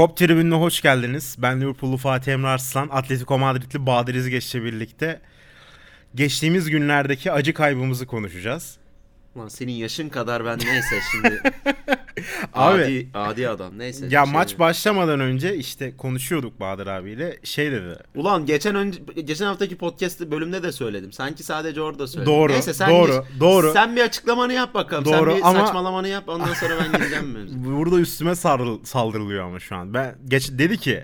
Kop tribününe hoş geldiniz. Ben Liverpool'lu Fatih Emre Arslan, Atletico Madrid'li Bahadır İzgeç'le birlikte geçtiğimiz günlerdeki acı kaybımızı konuşacağız. Lan senin yaşın kadar ben neyse şimdi. Abi- adi, adi adam neyse. Ya Şey- maç başlamadan önce işte konuşuyorduk Bahadır abiyle. Şey dedi. Ulan geçen önce geçen haftaki podcast bölümde de söyledim. Sanki sadece orada söyledim. Doğru, Neyse sen doğru, bir, doğru. Sen bir açıklamanı yap bakalım. Doğru, sen bir ama- saçmalamanı yap ondan sonra ben gireceğim mevzuya. Burada üstüme sarıl- saldırılıyor ama şu an. Ben geç dedi ki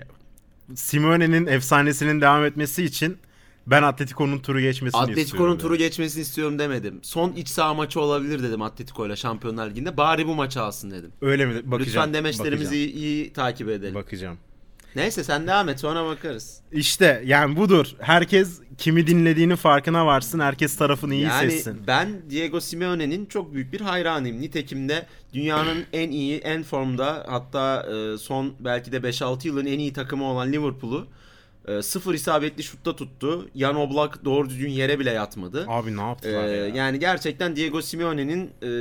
Simeone'nin efsanesinin devam etmesi için ben Atletico'nun turu geçmesini istiyorum. Atletico'nun turu geçmesini istiyorum demedim. Son iç saha maçı olabilir dedim Atletico ile Şampiyonlar Ligi'nde. Bari bu maçı alsın dedim. Öyle mi? Bakacağım. Lütfen demeçlerimizi bakacağım, iyi, iyi takip edelim. bakacağım. Neyse sen devam et sonra bakarız. İşte yani budur. Herkes kimi dinlediğini farkına varsın. Herkes tarafını iyi yani seçsin. ben Diego Simeone'nin çok büyük bir hayranıyım. Nitekim de dünyanın en iyi, en formda hatta e, son belki de 5-6 yılın en iyi takımı olan Liverpool'u e, sıfır isabetli şutta tuttu. Jan Oblak doğru düzgün yere bile yatmadı. Abi ne E, yaptılar ya? yani gerçekten Diego Simeone'nin e,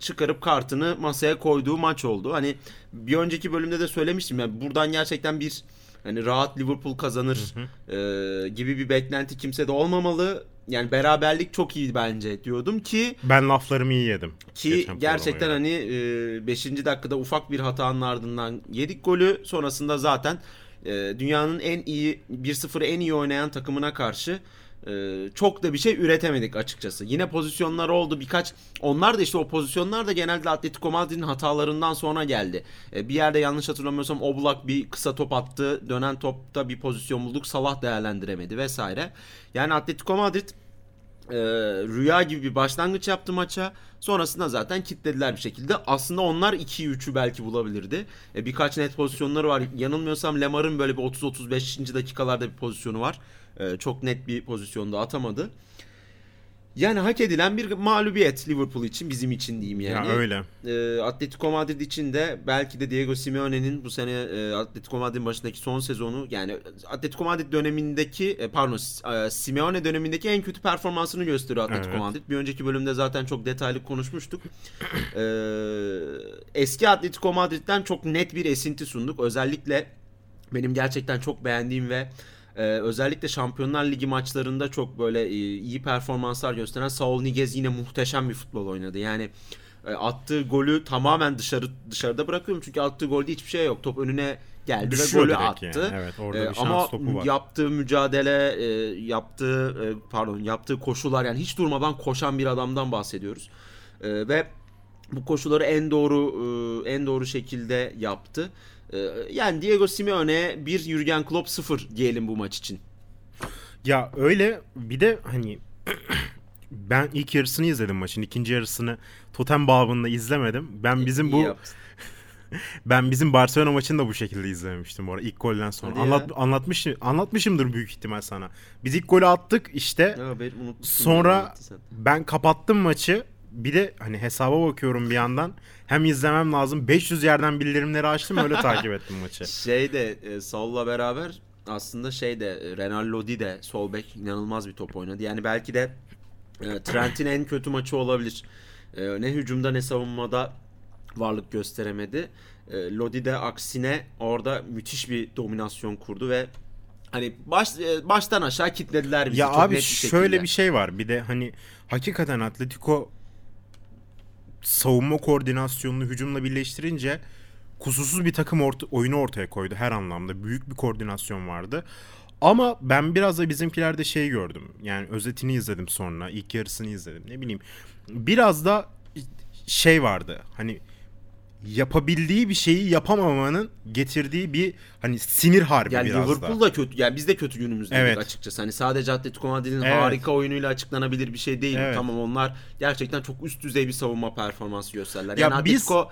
çıkarıp kartını masaya koyduğu maç oldu. Hani bir önceki bölümde de söylemiştim. Yani buradan gerçekten bir hani rahat Liverpool kazanır e, gibi bir beklenti kimsede olmamalı. Yani beraberlik çok iyi bence diyordum ki Ben laflarımı iyi yedim. ki gerçekten hani 5. dakikada ufak bir hatanın ardından yedik golü. Sonrasında zaten e, dünyanın en iyi 1-0'ı en iyi oynayan takımına karşı e, çok da bir şey üretemedik açıkçası. Yine pozisyonlar oldu birkaç. Onlar da işte o pozisyonlar da genelde Atletico Madrid'in hatalarından sonra geldi. E, bir yerde yanlış hatırlamıyorsam Oblak bir kısa top attı. Dönen topta bir pozisyon bulduk. Salah değerlendiremedi vesaire. Yani Atletico Madrid e, rüya gibi bir başlangıç yaptı maça. Sonrasında zaten kitlediler bir şekilde. Aslında onlar 2'yi 3'ü belki bulabilirdi. E, birkaç net pozisyonları var. Yanılmıyorsam Lemar'ın böyle bir 30-35. dakikalarda bir pozisyonu var. E, çok net bir pozisyonda atamadı. Yani hak edilen bir mağlubiyet Liverpool için bizim için diyeyim yani. Ya öyle. E, Atletico Madrid için de belki de Diego Simeone'nin bu sene e, Atletico Madrid'in başındaki son sezonu yani Atletico Madrid dönemindeki e, pardon e, Simeone dönemindeki en kötü performansını gösteriyor Atletico Evet. Madrid. Bir önceki bölümde zaten çok detaylı konuşmuştuk. E, eski Atletico Madrid'den çok net bir esinti sunduk. Özellikle benim gerçekten çok beğendiğim ve e, özellikle Şampiyonlar Ligi maçlarında çok böyle e, iyi performanslar gösteren Saul Niguez yine muhteşem bir futbol oynadı. Yani e, attığı golü tamamen dışarı dışarıda bırakıyorum çünkü attığı golde hiçbir şey yok. Top önüne geldi Düşüyor ve golü attı. yani. Evet orada E, bir şans ama topu var. yaptığı mücadele, e, yaptığı e, pardon, yaptığı koşular yani hiç durmadan koşan bir adamdan bahsediyoruz. E, ve bu koşuları en doğru e, en doğru şekilde yaptı. E, yani Diego Simeone bir Jurgen Klopp 0 diyelim bu maç için. Ya öyle bir de hani ben ilk yarısını izledim maçın. ikinci yarısını totem babında izlemedim. Ben bizim bu ben bizim Barcelona maçını da bu şekilde izlememiştim bu arada ilk golden sonra. Hadi Anlat, ya. anlatmış anlatmışımdır büyük ihtimal sana. Biz ilk golü attık işte. Ya ben Sonra ben kapattım maçı. Bir de hani hesaba bakıyorum bir yandan. Hem izlemem lazım. 500 yerden bildirimleri açtım öyle takip ettim maçı. Şey de e, Saul'la beraber aslında şey de e, Renan Lodi de sol bek inanılmaz bir top oynadı. Yani belki de e, Trent'in en kötü maçı olabilir. E, ne hücumda ne savunmada varlık gösteremedi. E, Lodi de aksine orada müthiş bir dominasyon kurdu ve hani baş, e, baştan aşağı kitlediler bizi ya abi bir şöyle bir şey var. Bir de hani hakikaten Atletico savunma koordinasyonunu hücumla birleştirince kusursuz bir takım orta, oyunu ortaya koydu her anlamda. Büyük bir koordinasyon vardı. Ama ben biraz da bizimkilerde şey gördüm. Yani özetini izledim sonra. ilk yarısını izledim. Ne bileyim. Biraz da şey vardı. Hani yapabildiği bir şeyi yapamamanın getirdiği bir hani sinir harbi Yani biraz Liverpool da. da kötü. Yani biz de kötü günümüzdedik Evet. açıkçası. Hani sadece Atletico Madrid'in Evet. harika oyunuyla açıklanabilir bir şey değil. Evet. Tamam onlar gerçekten çok üst düzey bir savunma performansı gösterdiler. Ya Yani biz- Atletico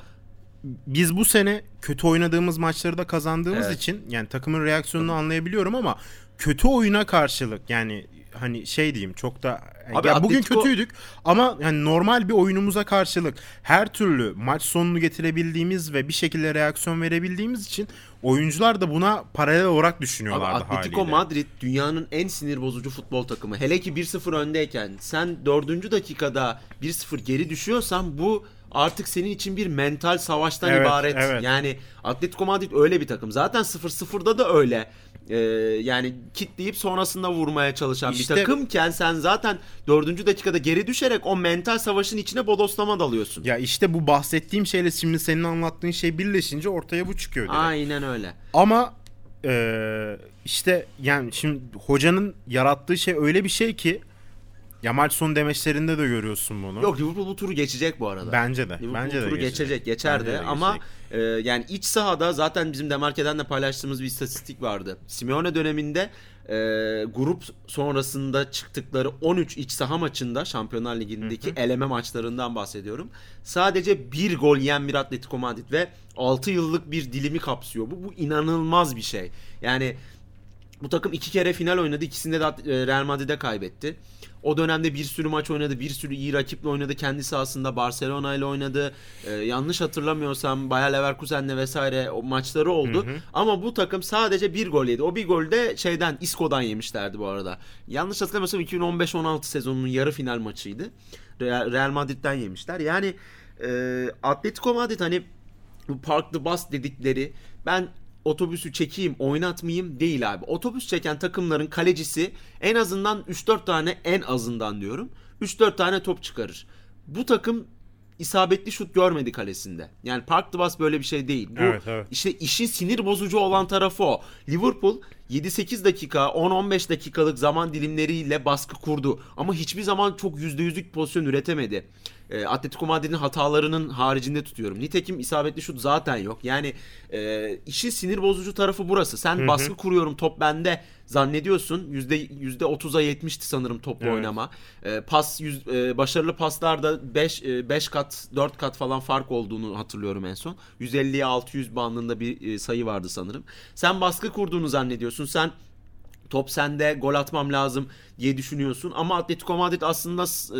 biz bu sene kötü oynadığımız maçları da kazandığımız Evet. için yani takımın reaksiyonunu anlayabiliyorum ama kötü oyuna karşılık yani hani şey diyeyim çok da Abi ya bugün Atletico- kötüydük ama yani normal bir oyunumuza karşılık her türlü maç sonunu getirebildiğimiz ve bir şekilde reaksiyon verebildiğimiz için oyuncular da buna paralel olarak Abi düşünüyorlardı Atletico haliyle. Madrid dünyanın en sinir bozucu futbol takımı. Hele ki 1-0 öndeyken sen 4. dakikada 1-0 geri düşüyorsan bu artık senin için bir mental savaştan Evet, ibaret. evet. Yani Atletico Madrid öyle bir takım. Zaten 0-0'da da öyle. Ee, yani kitleyip sonrasında vurmaya çalışan İşte- bir takımken sen zaten 4. dakikada geri düşerek o mental savaşın içine bodoslama dalıyorsun. Ya işte bu bahsettiğim şeyle şimdi senin anlattığın şey birleşince ortaya bu çıkıyor direkt. Aynen öyle. Ama eee, işte yani şimdi hocanın yarattığı şey öyle bir şey ki ya maç sonu demeçlerinde de görüyorsun bunu. Yok Liverpool bu turu geçecek bu arada. Bence de. Liverpool bence de turu geçecek, geçer Bence de de ama geçecek. e, yani iç sahada zaten bizim Demarke'den de paylaştığımız bir istatistik vardı. Simeone döneminde e, grup sonrasında çıktıkları 13 iç saha maçında Şampiyonlar Ligi'ndeki eleme maçlarından bahsediyorum. Sadece bir gol yiyen bir Atletico Madrid ve 6 yıllık bir dilimi kapsıyor. Bu, bu inanılmaz bir şey. Yani bu takım iki kere final oynadı. İkisinde de Real Madrid'e kaybetti. O dönemde bir sürü maç oynadı. Bir sürü iyi rakiple oynadı. Kendi sahasında Barcelona ile oynadı. Ee, yanlış hatırlamıyorsam Bayer Leverkusen'le vesaire o maçları oldu. Ama bu takım sadece bir gol yedi. O bir gol de şeyden Isco'dan yemişlerdi bu arada. Yanlış hatırlamıyorsam 2015-16 sezonunun yarı final maçıydı. Real, Madrid'den yemişler. Yani e, Atletico Madrid hani bu parklı bas dedikleri ben otobüsü çekeyim oynatmayayım değil abi. Otobüs çeken takımların kalecisi en azından 3-4 tane en azından diyorum 3-4 tane top çıkarır. Bu takım isabetli şut görmedi kalesinde. Yani Park the Bus böyle bir şey değil. Bu Evet, evet. işte işin sinir bozucu olan tarafı o. Liverpool 7-8 dakika 10-15 dakikalık zaman dilimleriyle baskı kurdu. Ama hiçbir zaman çok %100'lük pozisyon üretemedi. E, Atletico Madrid'in hatalarının haricinde tutuyorum. Nitekim isabetli şut zaten yok. Yani e, işin sinir bozucu tarafı burası. Sen baskı kuruyorum top bende zannediyorsun. Yüzde 30'a 70'ti sanırım topla Evet. oynama. E, pas yüz, e, başarılı paslarda 5 5 kat 4 kat falan fark olduğunu hatırlıyorum en son. 150'ye 600 bandında bir e, sayı vardı sanırım. Sen baskı kurduğunu zannediyorsun. Sen top sende gol atmam lazım diye düşünüyorsun ama Atletico Madrid aslında e,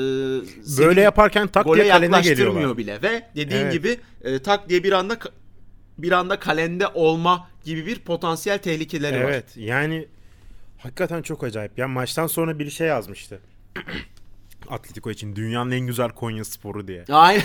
Böyle yaparken tak diye kalene geliyorlar. bile ve dediğin Evet. gibi e, tak diye bir anda bir anda kalende olma gibi bir potansiyel tehlikeleri var. Evet yani hakikaten çok acayip. Ya maçtan sonra bir şey yazmıştı. Atletico için dünyanın en güzel Konya sporu diye. Aynen.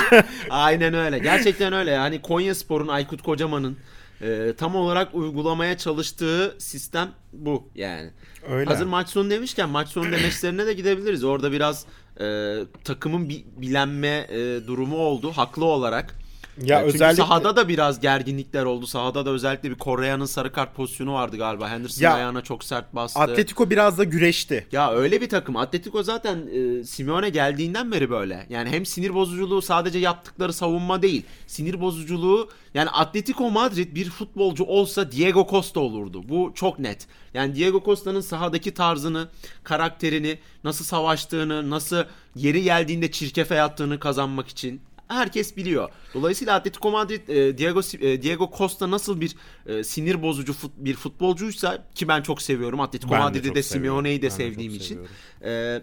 Aynen öyle. Gerçekten öyle. Yani Konya Spor'un Aykut Kocaman'ın e, tam olarak uygulamaya çalıştığı sistem bu yani. Öyle. Hazır maç sonu demişken maç sonu demeçlerine de gidebiliriz. Orada biraz e, takımın bi- bilenme e, durumu oldu haklı olarak. Ya çünkü özellikle- sahada da biraz gerginlikler oldu. Sahada da özellikle bir Korea'nın sarı kart pozisyonu vardı galiba. Henderson Ya, ayağına çok sert bastı. Atletico biraz da güreşti. Ya öyle bir takım. Atletico zaten e, Simeone geldiğinden beri böyle. Yani hem sinir bozuculuğu sadece yaptıkları savunma değil. Sinir bozuculuğu yani Atletico Madrid bir futbolcu olsa Diego Costa olurdu. Bu çok net. Yani Diego Costa'nın sahadaki tarzını, karakterini, nasıl savaştığını, nasıl yeri geldiğinde çirkefe yattığını kazanmak için herkes biliyor. Dolayısıyla Atletico Madrid e, Diego e, Diego Costa nasıl bir e, sinir bozucu fut, bir futbolcuysa ki ben çok seviyorum. Atletico Ben de Madrid'i de. Simeone'yi de Ben de çok sevdiğim için. Ee,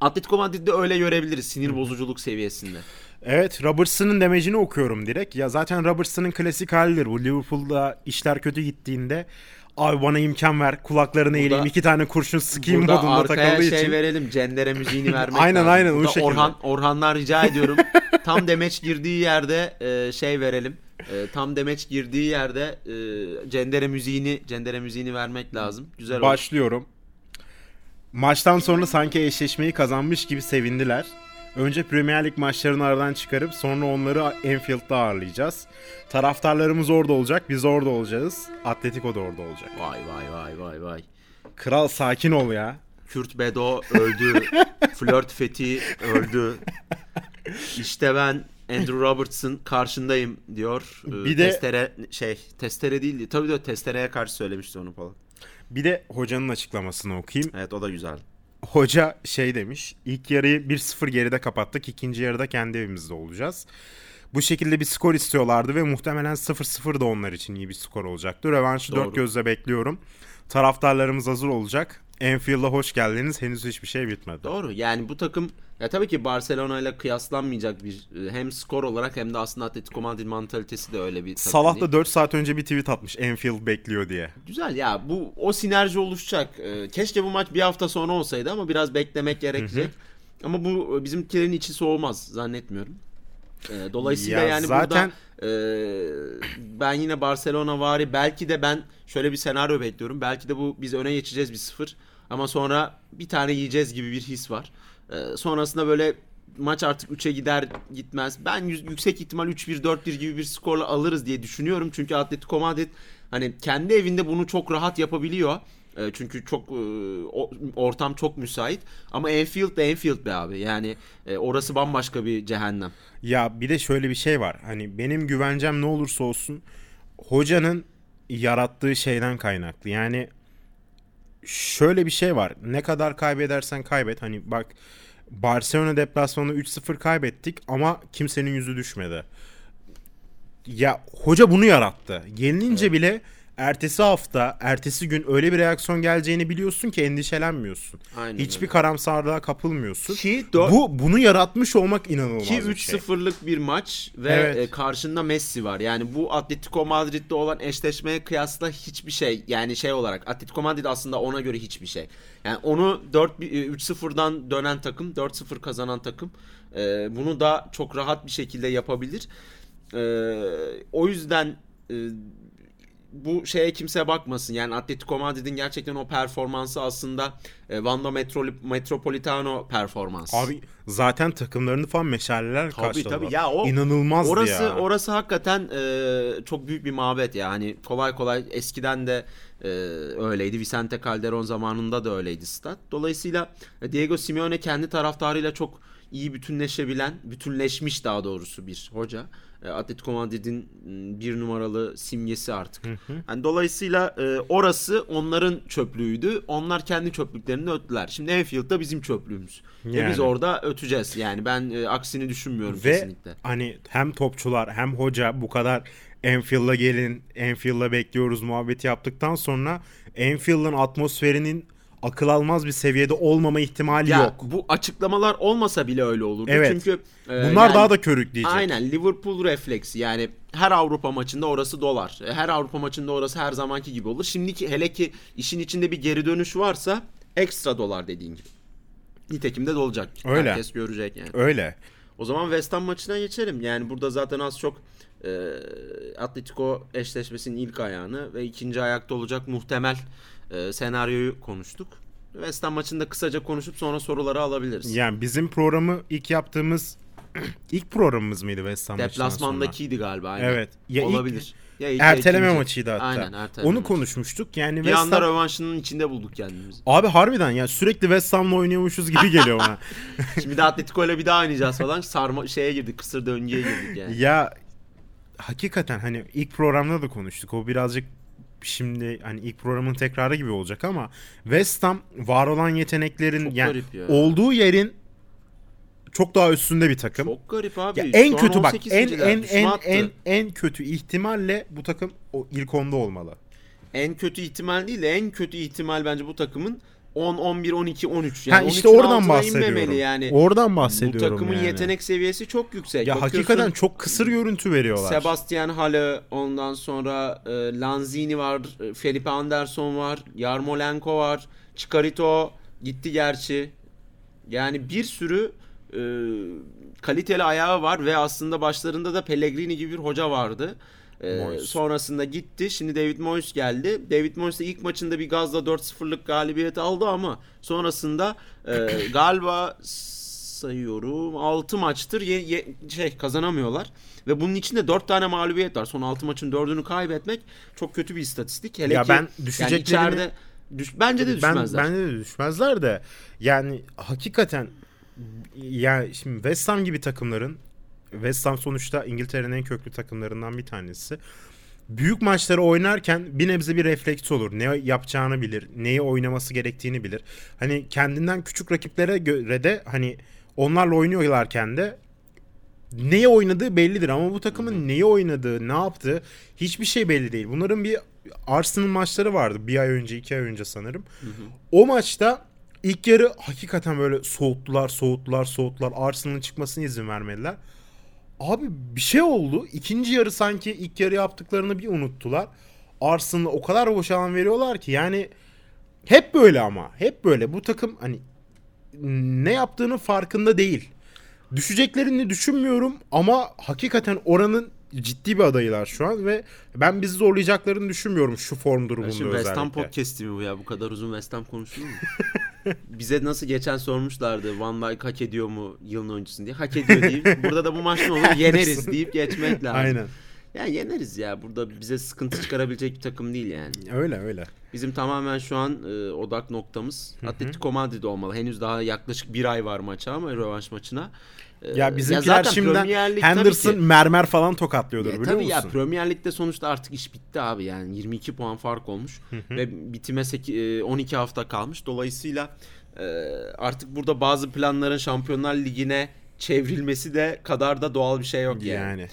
Atletico Madrid'de öyle görebiliriz sinir bozuculuk seviyesinde. Evet Robertson'ın demecini okuyorum direkt. Ya zaten Robertson'ın klasik halidir bu. Liverpool'da işler kötü gittiğinde abi bana imkan ver kulaklarını Burada- eğileyim iki tane kurşun sıkayım Burada modunda arkaya takıldığı şey için. verelim Cendere müziğini vermek Aynen, lazım. aynen, o Burada şekilde. Orhan, Orhanlar rica ediyorum. tam demeç girdiği yerde e, şey verelim. E, tam demeç girdiği yerde e, Cendere müziğini Cendere müziğini vermek lazım. Güzel olur. Başlıyorum. Maçtan sonra sanki eşleşmeyi kazanmış gibi sevindiler. Önce Premier Lig maçlarını aradan çıkarıp sonra onları Anfield'da ağırlayacağız. Taraftarlarımız orada olacak, biz orada olacağız. Atletico da orada olacak. Vay vay vay vay vay. Kral sakin ol ya. Kürt Bedo öldü. Flört Fethi öldü. İşte ben Andrew Robertson karşındayım diyor. Ee, Bir de- testere şey testere değildi. Tabii de testereye karşı söylemişti onu falan. Bir de hocanın açıklamasını okuyayım. Evet o da güzel. Hoca şey demiş. İlk yarıyı 1-0 geride kapattık. İkinci yarıda kendi evimizde olacağız. Bu şekilde bir skor istiyorlardı ve muhtemelen 0-0 da onlar için iyi bir skor olacaktı. Rövanşı Doğru. dört gözle bekliyorum. Taraftarlarımız hazır olacak. Enfield'a hoş geldiniz. Henüz hiçbir şey bitmedi. Doğru. Yani bu takım ya tabii ki Barcelona ile kıyaslanmayacak bir hem skor olarak hem de aslında Atletico Madrid mantalitesi de öyle bir takım Salah değil. da 4 saat önce bir tweet atmış. Enfield bekliyor diye. Güzel ya bu o sinerji oluşacak. Ee, keşke bu maç bir hafta sonra olsaydı ama biraz beklemek gerekecek. Ama bu e, bizimkilerin içi soğumaz zannetmiyorum. E, dolayısıyla Ya yani zaten- burada e, ben yine Barcelona vari belki de ben şöyle bir senaryo bekliyorum. Belki de bu biz öne geçeceğiz bir sıfır ama sonra bir tane yiyeceğiz gibi bir his var. E, sonrasında böyle maç artık 3'e gider gitmez. Ben yüksek ihtimal 3-1 4-1 gibi bir skorla alırız diye düşünüyorum. Çünkü Atletico Madrid hani kendi evinde bunu çok rahat yapabiliyor. E, Çünkü çok e, ortam çok müsait. Ama Anfield de Anfield be abi. Yani e, orası bambaşka bir cehennem. Ya bir de şöyle bir şey var. Hani benim güvencem ne olursa olsun hocanın yarattığı şeyden kaynaklı. Yani şöyle bir şey var. Ne kadar kaybedersen kaybet. Hani bak Barcelona deplasmanı 3-0 kaybettik ama kimsenin yüzü düşmedi. Ya hoca bunu yarattı. Yenilince bile ertesi hafta, ertesi gün öyle bir reaksiyon geleceğini biliyorsun ki endişelenmiyorsun. Aynen Hiçbir öyle. karamsarlığa kapılmıyorsun. Ki dört- Bu bunu yaratmış olmak inanılmaz Ki bir şey. 3-0'lık bir maç ve Evet. e, karşında Messi var. Yani bu Atletico Madrid'de olan eşleşmeye kıyasla hiçbir şey. Yani şey olarak Atletico Madrid aslında ona göre hiçbir şey. Yani onu 4 e, 3-0'dan dönen takım, 4-0 kazanan takım e, bunu da çok rahat bir şekilde yapabilir. E, o yüzden e, bu şeye kimse bakmasın. Yani Atletico Madrid'in gerçekten o performansı aslında e, Wanda Metro- Metropolitano performansı. Abi zaten takımlarını falan meşaleler Tabii, karşıladılar. tabii. Ya o- İnanılmazdı Orası ya. orası hakikaten e, çok büyük bir mabet ya. Hani kolay kolay eskiden de e, öyleydi. Vicente Calderon zamanında da öyleydi stat. Dolayısıyla e, Diego Simeone kendi taraftarıyla çok iyi bütünleşebilen, bütünleşmiş daha doğrusu bir hoca. E, Atletico Madrid'in m, bir numaralı simgesi artık. Yani dolayısıyla e, orası onların çöplüğüydü. Onlar kendi çöplüklerini öttüler. Şimdi Anfield'da bizim çöplüğümüz. Ve Yani. biz orada öteceğiz. Yani ben e, aksini düşünmüyorum Ve kesinlikle. hani hem topçular hem hoca bu kadar Enfield'a gelin, Enfield'a bekliyoruz muhabbeti yaptıktan sonra Enfield'ın atmosferinin akıl almaz bir seviyede olmama ihtimali Ya yok. bu açıklamalar olmasa bile öyle olurdu. Evet. Çünkü e, Bunlar yani- daha da körükleyecek. Aynen Liverpool refleksi yani her Avrupa maçında orası dolar. E, Her Avrupa maçında orası her zamanki gibi olur. Şimdiki hele ki işin içinde bir geri dönüş varsa ekstra dolar dediğin gibi. Nitekim de dolacak. Öyle. Herkes görecek yani. Öyle. O zaman West Ham maçına geçelim. Yani burada zaten az çok e, Atletico eşleşmesinin ilk ayağını ve ikinci ayakta olacak muhtemel e, senaryoyu konuştuk. West Ham maçında kısaca konuşup sonra soruları alabiliriz. Yani bizim programı ilk yaptığımız ilk programımız mıydı West Ham? Deplasmandakiydi galiba. Aynen. Evet. Ya ilk- Olabilir. Ya ilk- Erteleme ikinci. maçıydı hatta. Aynen erteleme Onu maçı. konuşmuştuk. Yani Bir West anda Ham... rövanşının içinde bulduk kendimizi. Abi harbiden ya sürekli West Ham'la oynuyormuşuz gibi geliyor bana. Şimdi de Atletico ile bir daha oynayacağız falan. Sarma şeye girdik. Kısır döngüye girdik yani. ya hakikaten hani ilk programda da konuştuk. O birazcık şimdi hani ilk programın tekrarı gibi olacak ama West Ham var olan yeteneklerin Çok yani ya. olduğu yerin çok daha üstünde bir takım. Çok garip abi. ya en Şu kötü bak 18. en en en en en kötü ihtimalle bu takım o ilk onda olmalı. En kötü ihtimal değil de en kötü ihtimal bence bu takımın 10, 11, 12, 13. Yani ha işte 13'ün oradan bahsediyorum. yani. Oradan bu bahsediyorum takımın yani. yetenek seviyesi çok yüksek. ya Bakıyorsun, hakikaten çok kısır görüntü veriyorlar. Sebastian Halle, ondan sonra e, Lanzini var, e, Felipe Anderson var, Yarmolenko var, Chikarito gitti gerçi. Yani bir sürü e, kaliteli ayağı var ve aslında başlarında da Pellegrini gibi bir hoca vardı. E, Moyes. sonrasında gitti. Şimdi David Moyes geldi. David Moyes de ilk maçında bir gazla 4-0'lık galibiyet aldı ama sonrasında e, galiba sayıyorum 6 maçtır ye- ye- şey kazanamıyorlar ve bunun içinde 4 tane mağlubiyet var. Son 6 maçın 4'ünü kaybetmek çok kötü bir istatistik. Hele Ya ki ben yani düşeceklerini- içeride düş, bence de ben düşmezler. bence de düşmezler de yani hakikaten yani şimdi West Ham gibi takımların West Ham sonuçta İngiltere'nin en köklü takımlarından bir tanesi. Büyük maçları oynarken bir nebze bir refleks olur. Ne yapacağını bilir, neyi oynaması gerektiğini bilir. Hani kendinden küçük rakiplere göre de hani onlarla oynuyorlarken de neye oynadığı bellidir ama bu takımın neyi oynadığı, ne yaptığı hiçbir şey belli değil. Bunların bir Arsenal maçları vardı bir ay önce, iki ay önce sanırım. O maçta ilk yarı hakikaten böyle soğuttular, soğuttular, soğuttular. Arsenal'ın çıkmasına izin vermediler. Abi bir şey oldu. İkinci yarı sanki ilk yarı yaptıklarını bir unuttular. Arsenal'a o kadar boş alan veriyorlar ki yani hep böyle ama. Hep böyle. Bu takım hani ne yaptığının farkında değil. düşeceklerini düşünmüyorum ama hakikaten oranın ciddi bir adayılar şu an ve ben bizi zorlayacaklarını düşünmüyorum şu form durumunda Şimdi özellikle. West Ham podcast'i mi bu ya? Bu kadar uzun West Ham konuşulur mu? Bize nasıl geçen sormuşlardı Van Dijk hak ediyor mu yılın oyuncusun diye. Hak ediyor deyip burada da bu maç ne olur yeneriz deyip geçmek lazım. Aynen. Yani yeneriz ya. Burada bize sıkıntı çıkarabilecek bir takım değil yani. Öyle öyle. Bizim tamamen şu an e, odak noktamız Atletico Madrid olmalı. Henüz daha yaklaşık bir ay var maça ama rövanş maçına. E, Ya bizimkiler zaten şimdiden tabii Henderson ki- mermer falan tokatlıyordur ya biliyor tabii ya musun? Premier Lig'de sonuçta artık iş bitti abi yani 22 puan fark olmuş ve bitime seki- e, 12 hafta kalmış. Dolayısıyla e, artık burada bazı planların Şampiyonlar Ligi'ne çevrilmesi de kadar da doğal bir şey yok yani. yani.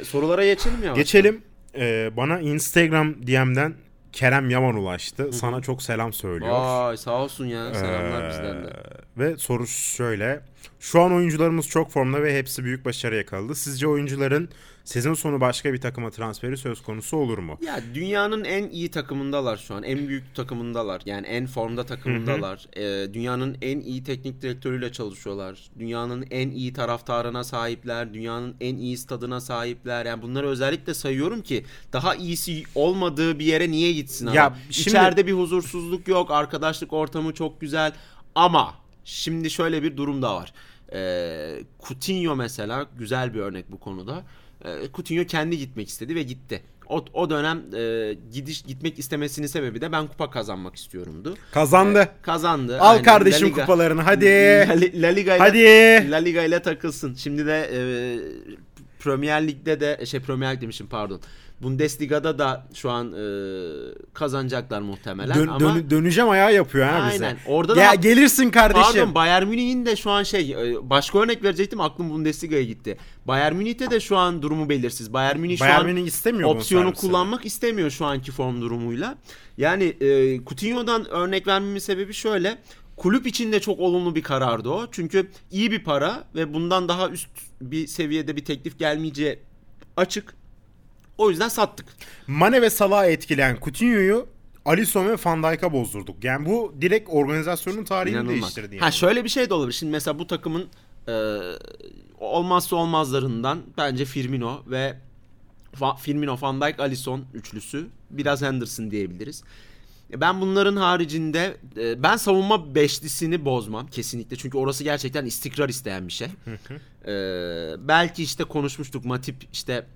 E, sorulara geçelim ya. Geçelim. Ee, bana Instagram DM'den Kerem Yaman ulaştı. Sana çok selam söylüyor. Vay sağ olsun ya. Selamlar Ee, bizden de. Ve soru şöyle. Şu an oyuncularımız çok formda ve hepsi büyük başarı yakaladı. Sizce oyuncuların sezon sonu başka bir takıma transferi söz konusu olur mu? Ya dünyanın en iyi takımındalar şu an. En büyük takımındalar. Yani en formda takımındalar. Ee, dünyanın en iyi teknik direktörüyle çalışıyorlar. Dünyanın en iyi taraftarına sahipler. Dünyanın en iyi stadına sahipler. Yani bunları özellikle sayıyorum ki daha iyisi olmadığı bir yere niye gitsin adam? Ya şimdi- İçeride bir huzursuzluk yok. Arkadaşlık ortamı çok güzel. Ama şimdi şöyle bir durum da var. Ee, Coutinho mesela güzel bir örnek bu konuda. Ee, Coutinho kendi gitmek istedi ve gitti. O, o dönem e, gidiş gitmek istemesinin sebebi de ben kupa kazanmak istiyorumdu. Kazandı. Ee, kazandı. Al Aynen. kardeşim La Liga- kupalarını hadi. La, La Liga ile Hadi. La Liga ile takılsın. Şimdi de e, Premier Lig'de de şey Premier Lig demişim pardon. Bundesliga'da da şu an e, kazanacaklar muhtemelen Dön- ama dön- döneceğim ayağı yapıyor ha bize. Aynen. Orada da gelirsin kardeşim. Pardon Bayern Münih'in de şu an şey e, başka örnek verecektim aklım Bundesliga'ya gitti. Bayern Münih'te de şu an durumu belirsiz. Bayern Münih şu Bayern an Münih istemiyor opsiyonu kullanmak istemiyor şu anki form durumuyla. Yani e, Coutinho'dan örnek vermemin sebebi şöyle. Kulüp için de çok olumlu bir karardı o. Çünkü iyi bir para ve bundan daha üst bir seviyede bir teklif gelmeyeceği açık. O yüzden sattık. Mane ve Salah'ı etkileyen Coutinho'yu Alisson ve Van Dijk'a bozdurduk. Yani bu direkt organizasyonun tarihini İnanılmaz. değiştirdi yani. Ha şöyle bir şey de olabilir. Şimdi mesela bu takımın e, olmazsa olmazlarından bence Firmino ve Fa- Firmino, Van Dijk, Alisson üçlüsü. Biraz Henderson diyebiliriz. E, Ben bunların haricinde e, ben savunma beşlisini bozmam kesinlikle. Çünkü orası gerçekten istikrar isteyen bir şey. E, belki işte konuşmuştuk Matip işte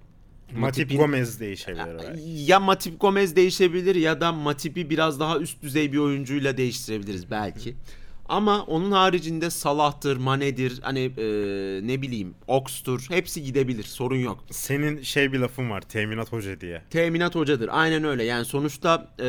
Matip Matip'in- Gomez değişebilir. belki. ya Matip Gomez değişebilir ya da Matip'i biraz daha üst düzey bir oyuncuyla değiştirebiliriz belki. Ama onun haricinde Salah'tır, Mane'dir, hani e, ne bileyim Ox'tur hepsi gidebilir sorun yok. Senin şey bir lafın var teminat hoca diye. Teminat hocadır aynen öyle yani sonuçta e,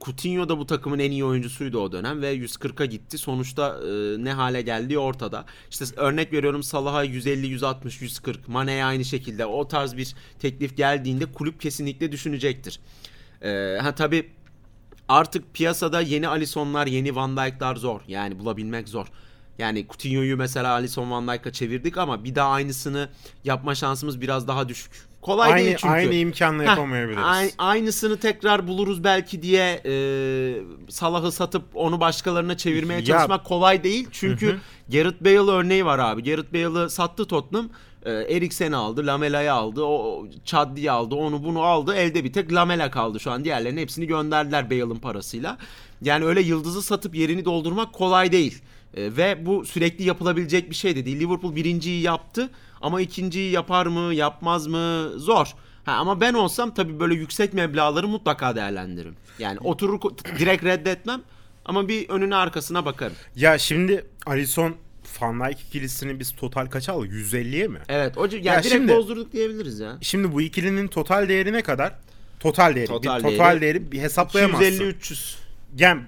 Coutinho da bu takımın en iyi oyuncusuydu o dönem ve 140'a gitti sonuçta e, ne hale geldiği ortada. İşte örnek veriyorum Salah'a 150, 160, 140 Mane'ye aynı şekilde o tarz bir teklif geldiğinde kulüp kesinlikle düşünecektir. E, ha tabi artık piyasada yeni Alisson'lar, yeni Van Dijk'lar zor. Yani bulabilmek zor. Yani Coutinho'yu mesela Alisson Van Dijk'a çevirdik ama bir daha aynısını yapma şansımız biraz daha düşük. Kolay değil Aynı, çünkü. aynı imkanla Heh, yapamayabiliriz. ay- aynısını tekrar buluruz belki diye e, Salah'ı satıp onu başkalarına çevirmeye Ya- çalışmak kolay değil. Çünkü Gareth Bale örneği var abi. Gareth Bale'ı sattı Tottenham. E, Eriksen'i aldı, Lamela'yı aldı, o Chaddi'yi aldı, onu bunu aldı. Elde bir tek Lamela kaldı şu an. Diğerlerinin hepsini gönderdiler Bale'ın parasıyla. Yani öyle yıldızı satıp yerini doldurmak kolay değil. E, ve bu sürekli yapılabilecek bir şey de değil. Liverpool birinciyi yaptı ama ikinciyi yapar mı, yapmaz mı zor. Ha, ama ben olsam tabii böyle yüksek meblağları mutlaka değerlendiririm. Yani oturur direkt reddetmem ama bir önüne arkasına bakarım. Ya şimdi Alisson Dijk ikilisini biz total kaça aldık? 150'ye mi? Evet, o yani Ya direkt şimdi- bozdurduk diyebiliriz ya. Şimdi bu ikilinin total değeri ne kadar? Total değeri. Total bir değeri- total değeri bir hesaplayamazsın. 250 300. Yani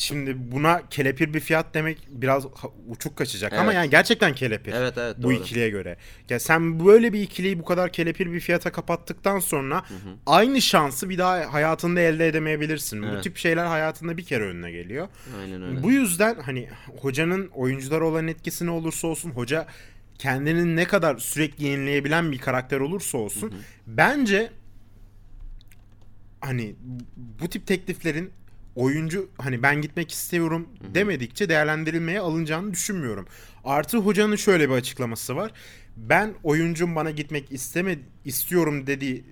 şimdi buna kelepir bir fiyat demek biraz uçuk kaçacak ama Evet. yani gerçekten kelepir. Evet, evet, Bu doğru. ikiliye göre. Ya sen böyle bir ikiliyi bu kadar kelepir bir fiyata kapattıktan sonra aynı şansı bir daha hayatında elde edemeyebilirsin. Bu Evet. tip şeyler hayatında bir kere önüne geliyor. Aynen öyle. Bu yüzden hani hocanın oyunculara olan etkisi ne olursa olsun hoca kendini ne kadar sürekli yenileyebilen bir karakter olursa olsun bence hani bu tip tekliflerin oyuncu hani ben gitmek istiyorum demedikçe değerlendirilmeye alınacağını düşünmüyorum. Artı hocanın şöyle bir açıklaması var. Ben oyuncum bana gitmek isteme istiyorum dediği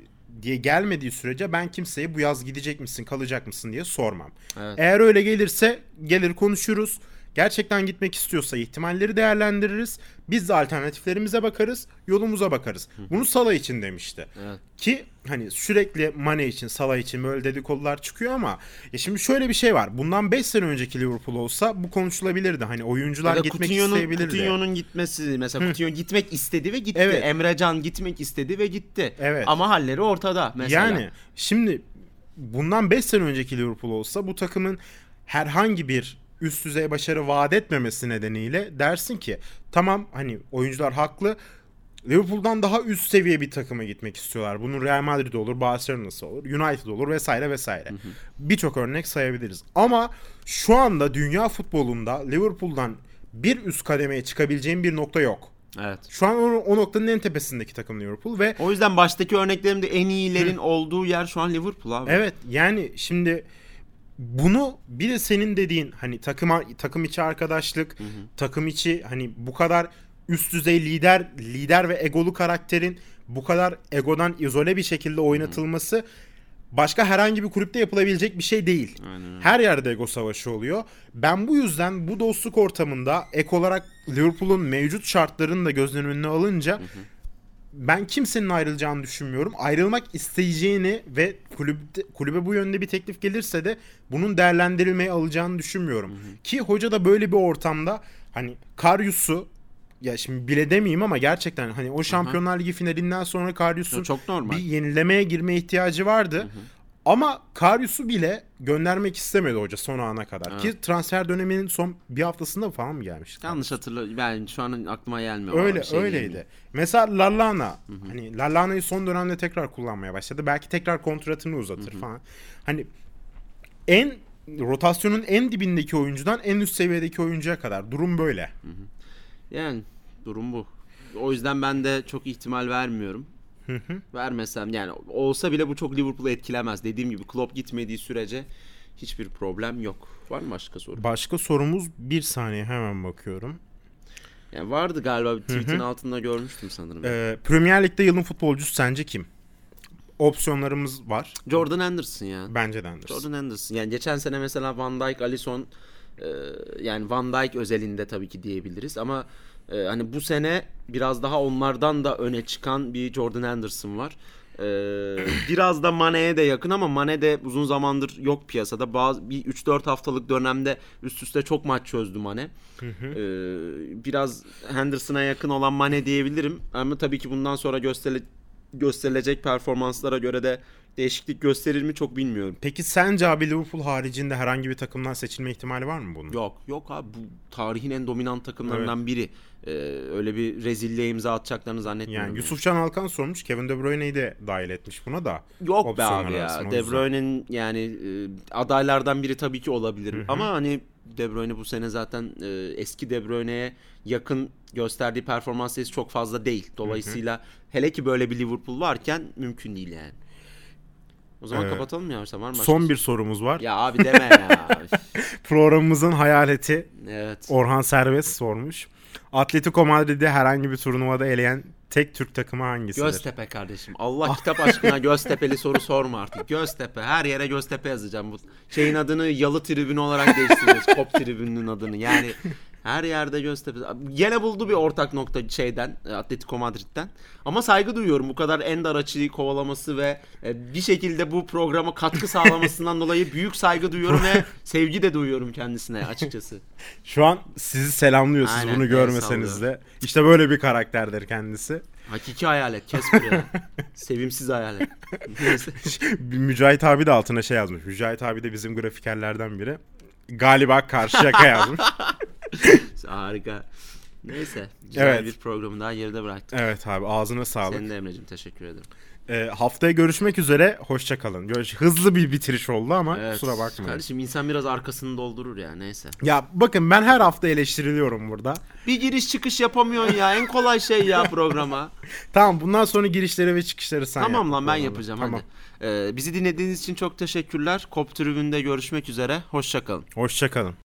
diye gelmediği sürece ben kimseye bu yaz gidecek misin kalacak mısın diye sormam. Evet. Eğer öyle gelirse gelir konuşuruz. Gerçekten gitmek istiyorsa ihtimalleri değerlendiririz. Biz de alternatiflerimize bakarız, yolumuza bakarız. Bunu Salah için demişti. Evet. Ki hani sürekli Mane için, Salah için böyle dedikodular çıkıyor ama ya şimdi şöyle bir şey var. Bundan 5 sene önceki Liverpool olsa bu konuşulabilirdi. Hani oyuncular Ya gitmek Coutinho'nun, isteyebilirdi. Coutinho'nun gitmesi mesela Coutinho gitmek istedi ve gitti. Evet. Emrecan gitmek istedi ve gitti. Evet. Ama halleri ortada mesela. Yani şimdi bundan 5 sene önceki Liverpool olsa bu takımın herhangi bir üst düzey başarı vaat etmemesi nedeniyle dersin ki tamam hani oyuncular haklı. Liverpool'dan daha üst seviye bir takıma gitmek istiyorlar. Bunun Real Madrid olur, Barcelona'sı olur, United olur vesaire vesaire. Birçok örnek sayabiliriz. Ama şu anda dünya futbolunda Liverpool'dan bir üst kademeye çıkabileceğim bir nokta yok. Evet. Şu an o, o noktanın en tepesindeki takım Liverpool ve O yüzden baştaki örneklerimde en iyilerin olduğu yer şu an Liverpool abi. Evet yani şimdi bunu bir de senin dediğin hani takıma takım içi arkadaşlık, takım içi hani bu kadar üst düzey lider lider ve egolu karakterin bu kadar egodan izole bir şekilde oynatılması başka herhangi bir kulüpte yapılabilecek bir şey değil. Aynen. Her yerde ego savaşı oluyor. Ben bu yüzden bu dostluk ortamında ek olarak Liverpool'un mevcut şartlarını da göz önüne alınca ben kimsenin ayrılacağını düşünmüyorum. Ayrılmak isteyeceğini ve kulüpte, kulübe bu yönde bir teklif gelirse de bunun değerlendirilmeye alacağını düşünmüyorum. Ki hoca da böyle bir ortamda hani Karyus'u ya şimdi bile demeyeyim ama gerçekten hani o Şampiyonlar Ligi finalinden sonra Karyus'un Ya çok normal. bir yenilemeye girme ihtiyacı vardı. Ama Karyus'u bile göndermek istemedi hoca son ana kadar. Ki transfer döneminin son bir haftasında falan mı gelmişti? Yanlış hatırla ben şu an aklıma gelmiyor. Öyle şey öyleydi. Mesela Lallana hani Lallana'yı son dönemde tekrar kullanmaya başladı. Belki tekrar kontratını uzatır falan. Hani en rotasyonun en dibindeki oyuncudan en üst seviyedeki oyuncuya kadar durum böyle. Yani durum bu. O yüzden ben de çok ihtimal vermiyorum. Vermesem yani olsa bile bu çok Liverpool'u etkilemez. Dediğim gibi Klopp gitmediği sürece hiçbir problem yok. Var mı başka soru? Başka sorumuz bir saniye hemen bakıyorum. Yani vardı galiba bir tweet'in altında görmüştüm sanırım. Ee, Premier Lig'de yılın futbolcusu sence kim? Opsiyonlarımız var. Jordan Henderson ya. Bence de Anderson. Jordan Henderson. Yani geçen sene mesela Van Dijk, Alisson e, yani Van Dijk özelinde tabii ki diyebiliriz ama e, hani bu sene biraz daha onlardan da öne çıkan bir Jordan Henderson var. E, biraz da Mane'ye de yakın ama Mane de uzun zamandır yok piyasada. Bazı bir 3-4 haftalık dönemde üst üste çok maç çözdü Mane. E, biraz Henderson'a yakın olan Mane diyebilirim. Ama tabii ki bundan sonra gösterile- gösterilecek performanslara göre de değişiklik gösterir mi çok bilmiyorum. Peki sence abi Liverpool haricinde herhangi bir takımdan seçilme ihtimali var mı bunun? Yok yok abi bu tarihin en dominant takımlarından biri. Ee, öyle bir rezilliğe imza atacaklarını zannetmiyorum. Yani Yusufcan Alkan sormuş. Kevin De Bruyne'yi de dahil etmiş buna da. Yok be abi ya. De. Bruyne'nin yani e, adaylardan biri tabii ki olabilir. Ama hani De Bruyne bu sene zaten e, eski De Bruyne'ye yakın gösterdiği performans sayısı çok fazla değil. Dolayısıyla hele ki böyle bir Liverpool varken mümkün değil yani. O zaman Ee, kapatalım yavaştan var mı? Son soru? bir sorumuz var. Ya abi deme ya. Programımızın hayaleti evet. Orhan Serbest sormuş. Atletico Madrid'i herhangi bir turnuvada eleyen tek Türk takımı hangisidir? Göztepe kardeşim. Allah kitap aşkına Göztepe'li soru sorma artık. Göztepe. Her yere Göztepe yazacağım. Bu şeyin adını Yalı Tribünü olarak değiştireceğiz. Kop Tribünü'nün adını. Yani her yerde Göztepe. Yine buldu bir ortak nokta şeyden. e, Atletico Madrid'den. Ama saygı duyuyorum. Bu kadar Ender açıyı kovalaması ve e, bir şekilde bu programa katkı sağlamasından dolayı büyük saygı duyuyorum ve sevgi de duyuyorum kendisine açıkçası. Şu an sizi selamlıyor siz Aynen, bunu görmeseniz de. İşte böyle bir karakterdir kendisi. Hakiki hayalet. Kes buraya. Sevimsiz hayalet. Mücahit abi de altına şey yazmış. Mücahit abi de bizim grafikerlerden biri. Galiba Karşıyaka yazmış. Harika. Neyse. Güzel Evet. bir programı daha geride bıraktık. Evet abi ağzına sağlık. Senin de Emre'cim teşekkür ederim. Ee, haftaya görüşmek üzere. Hoşça kalın. Görüş- Hızlı bir bitiriş oldu ama Evet. kusura bakmayın. Kardeşim insan biraz arkasını doldurur ya neyse. Ya bakın ben her hafta eleştiriliyorum burada. Bir giriş çıkış yapamıyorsun ya. En kolay şey ya programa. Tamam bundan sonra girişleri ve çıkışları sen tamam yap lan ben yapacağım Tamam. hadi. Ee, bizi dinlediğiniz için çok teşekkürler. Kop tribünde görüşmek üzere. Hoşçakalın. Hoşça kalın.